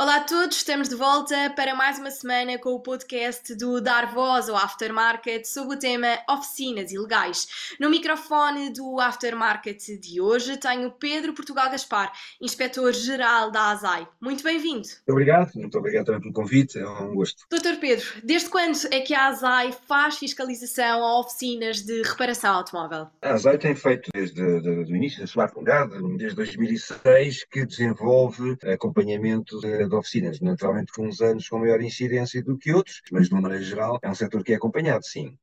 Olá a todos, estamos de volta para mais uma semana com o podcast do Dar Voz ao Aftermarket sobre o tema oficinas ilegais. No microfone do Aftermarket de hoje tenho Pedro Portugal Gaspar, inspetor-geral da ASAI. Muito bem-vindo. Muito obrigado, muito obrigado também pelo convite, é um gosto. Doutor Pedro, desde quando é que a ASAI faz fiscalização a oficinas de reparação automóvel? A ASAI tem feito desde o início da sua atividade, desde 2006, que desenvolve acompanhamento de de oficinas, naturalmente com uns anos com maior incidência do que outros, mas de uma maneira geral é um setor que é acompanhado, sim.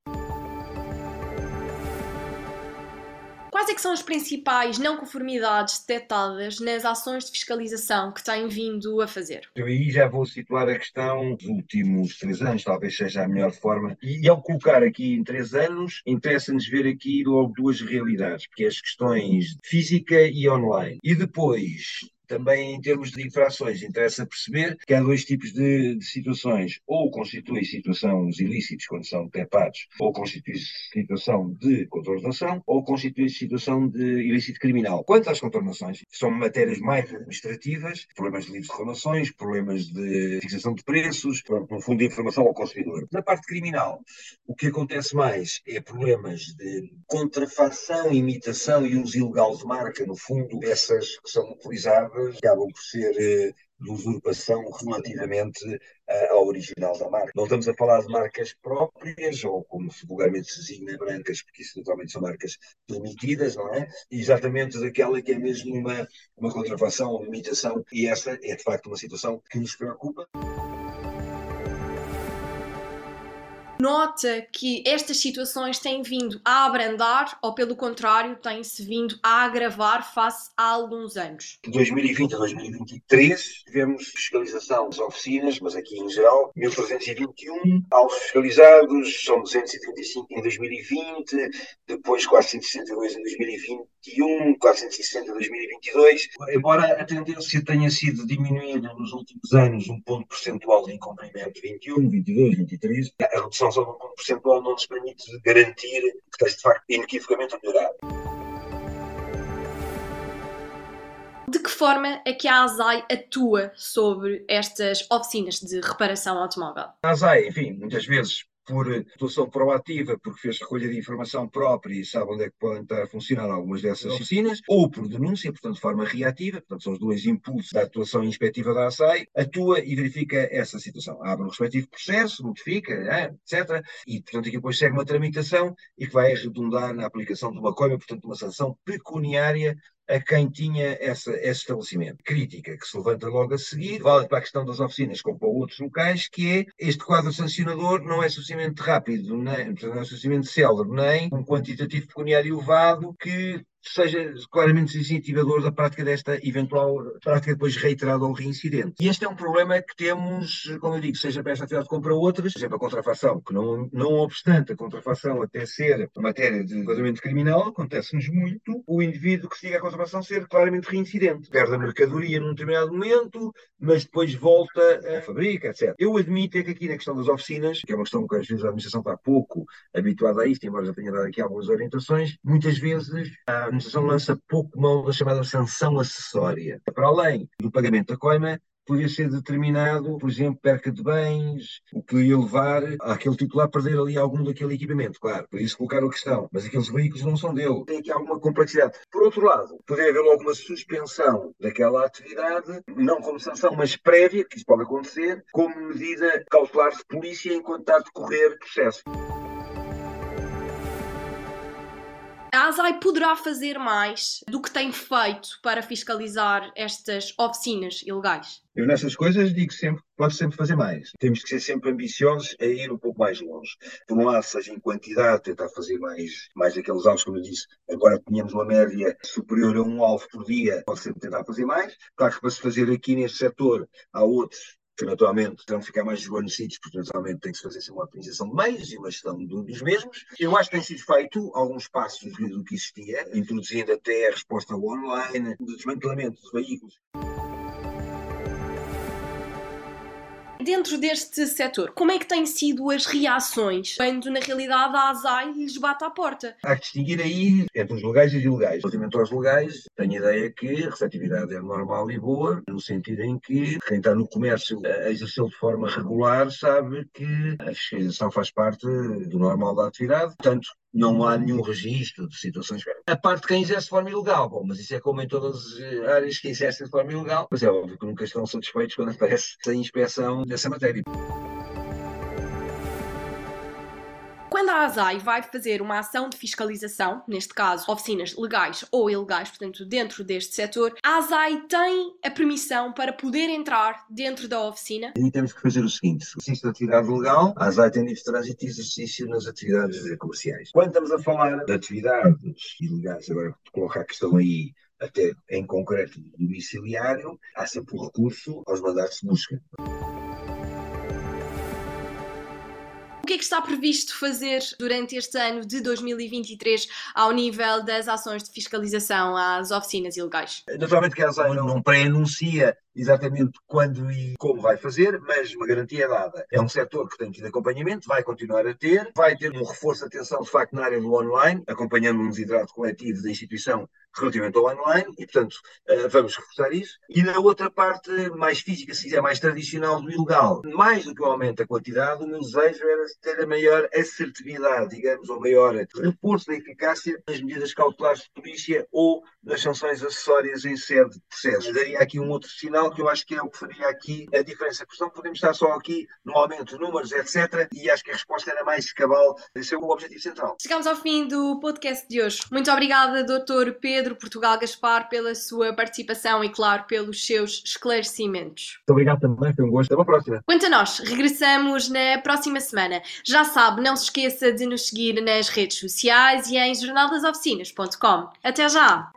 Quais é que são as principais não conformidades detectadas nas ações de fiscalização que têm vindo a fazer? Eu aí já vou situar a questão dos últimos três anos, talvez seja a melhor forma. E ao colocar aqui em três anos, interessa-nos ver aqui logo duas realidades, porque é as questões física e online. E depois também, em termos de infrações, interessa perceber que há dois tipos de, de situações. Ou constitui situações ilícitas quando são detectados, ou constitui situação de contornação, ou constitui situação de ilícito criminal. Quanto às contornações, são matérias mais administrativas, problemas de livros de reclamações, problemas de fixação de preços, no fundo de informação ao consumidor. Na parte criminal, o que acontece mais é problemas de contrafação, imitação e uso ilegal de marca, no fundo, essas que são utilizadas acabam por ser eh, de usurpação relativamente uh, ao original da marca. Não estamos a falar de marcas próprias, ou como vulgarmente se designa, brancas, porque isso naturalmente são marcas permitidas, não é? Exatamente daquela que é mesmo uma, uma contrafação, uma imitação, e essa é de facto uma situação que nos preocupa. Nota que estas situações têm vindo a abrandar ou, pelo contrário, têm-se vindo a agravar face a alguns anos? De 2020 a 2023 tivemos fiscalização das oficinas, mas aqui em geral, 1321. Aos fiscalizados são 235 em 2020, depois 462 em 2021, 460 em 2022. Embora a tendência tenha sido diminuída nos últimos anos um ponto percentual de incumprimento 21, 22, 23, a redução só de um ponto percentual não nos permite garantir que esteja de facto inequivocamente a melhorar. De que forma é que a ASAI atua sobre estas oficinas de reparação automóvel? A ASAI, enfim, muitas vezes por atuação proativa, porque fez recolha de informação própria e sabe onde é que podem estar a funcionar algumas dessas oficinas, ou por denúncia, portanto, de forma reativa, portanto, são os dois impulsos da atuação inspectiva da ASAI, atua e verifica essa situação. Abre o respectivo processo, notifica, é, etc. E, portanto, aqui depois segue uma tramitação e que vai redundar na aplicação de uma coima, portanto, uma sanção pecuniária a quem tinha essa, esse estabelecimento. Crítica que se levanta logo a seguir, vale para a questão das oficinas como para outros locais, que é este quadro sancionador não é suficientemente rápido, nem, não é suficientemente célebre, nem um quantitativo pecuniário elevado que seja claramente desincentivador da prática desta eventual prática depois reiterada ou reincidente. E este é um problema que temos, como eu digo, seja para esta atividade como para outras, seja para a contrafação, que não, não obstante a contrafação até ser matéria de enquadramento criminal, acontece-nos muito o indivíduo que siga a contrafação ser claramente reincidente. Perde a mercadoria num determinado momento, mas depois volta à fábrica, etc. Eu admito é que aqui na questão das oficinas, que é uma questão que às vezes a administração está pouco habituada a isto, embora já tenha dado aqui algumas orientações, muitas vezes a administração lança pouco mão da chamada sanção acessória. Para além do pagamento da coima, podia ser determinado, por exemplo, perca de bens, o que ia levar àquele titular a perder ali algum daquele equipamento, claro, por isso colocaram a questão, mas aqueles veículos não são dele, tem aqui alguma complexidade. Por outro lado, poderia haver logo uma suspensão daquela atividade, não como sanção, mas prévia, que isso pode acontecer, como medida cautelar de polícia enquanto está a decorrer processo. A ASAI poderá fazer mais do que tem feito para fiscalizar estas oficinas ilegais? Eu nessas coisas digo sempre que pode sempre fazer mais. Temos que ser sempre ambiciosos a ir um pouco mais longe. Por um lado, seja em quantidade, tentar fazer mais, mais aqueles alvos, como eu disse. Agora tínhamos uma média superior a um alvo por dia, pode sempre tentar fazer mais. Claro que para se fazer aqui neste setor, há outros que naturalmente terão que ficar mais desguarnecidos, porque naturalmente tem que se fazer uma optimização de meios e uma gestão do, dos mesmos. Eu acho que tem sido feito alguns passos do que existia, introduzindo até a resposta online, o desmantelamento dos veículos dentro deste setor, como é que têm sido as reações quando na realidade a ASAI lhes bate à porta? Há que distinguir aí entre os legais e os ilegais. Relativamente aos legais, tenho a ideia que a receptividade é normal e boa, no sentido em que quem está no comércio a exercer de forma regular sabe que a fiscalização faz parte do normal da atividade, portanto, não há nenhum registro de situações. A parte de quem exerce de forma ilegal, bom, mas isso é como em todas as áreas que exercem de forma ilegal, mas é óbvio que nunca estão satisfeitos quando aparece a inspeção dessa matéria. Quando a ASAI vai fazer uma ação de fiscalização, neste caso oficinas legais ou ilegais, portanto dentro deste setor, a ASAI tem a permissão para poder entrar dentro da oficina? E temos que fazer o seguinte, se existe atividade legal, a ASAI tem livre trânsito e exercício nas atividades comerciais. Quando estamos a falar de atividades ilegais, agora colocar a questão aí até em concreto domiciliário, há sempre o recurso aos mandatos de busca. É que está previsto fazer durante este ano de 2023 ao nível das ações de fiscalização às oficinas ilegais? Naturalmente que a ASAI não, pré-anuncia exatamente quando e como vai fazer, mas uma garantia é dada. É um setor que tem tido acompanhamento, vai continuar a ter, vai ter um reforço de atenção de facto na área do online, acompanhando um desidrato coletivo da instituição relativamente ao online, e portanto eh, vamos reforçar isso. E na outra parte mais física, se quiser, mais tradicional do ilegal, mais do que o aumento da quantidade, o meu desejo era ter a maior assertividade, digamos, ou maior reforço da eficácia das medidas cautelares de polícia ou das sanções acessórias em sede de processo. Daria aqui um outro sinal que eu acho que é o que faria aqui a diferença. Porque senão podemos estar só aqui no aumento de números, etc. E acho que a resposta era mais cabal. Esse é o objetivo central. Chegamos ao fim do podcast de hoje. Muito obrigada, Dr. Pedro Portugal Gaspar, pela sua participação e, claro, pelos seus esclarecimentos. Muito obrigado também, foi um gosto. Até uma próxima. Quanto a nós, regressamos na próxima semana. Já sabe, não se esqueça de nos seguir nas redes sociais e em jornaldasoficinas.com. Até já!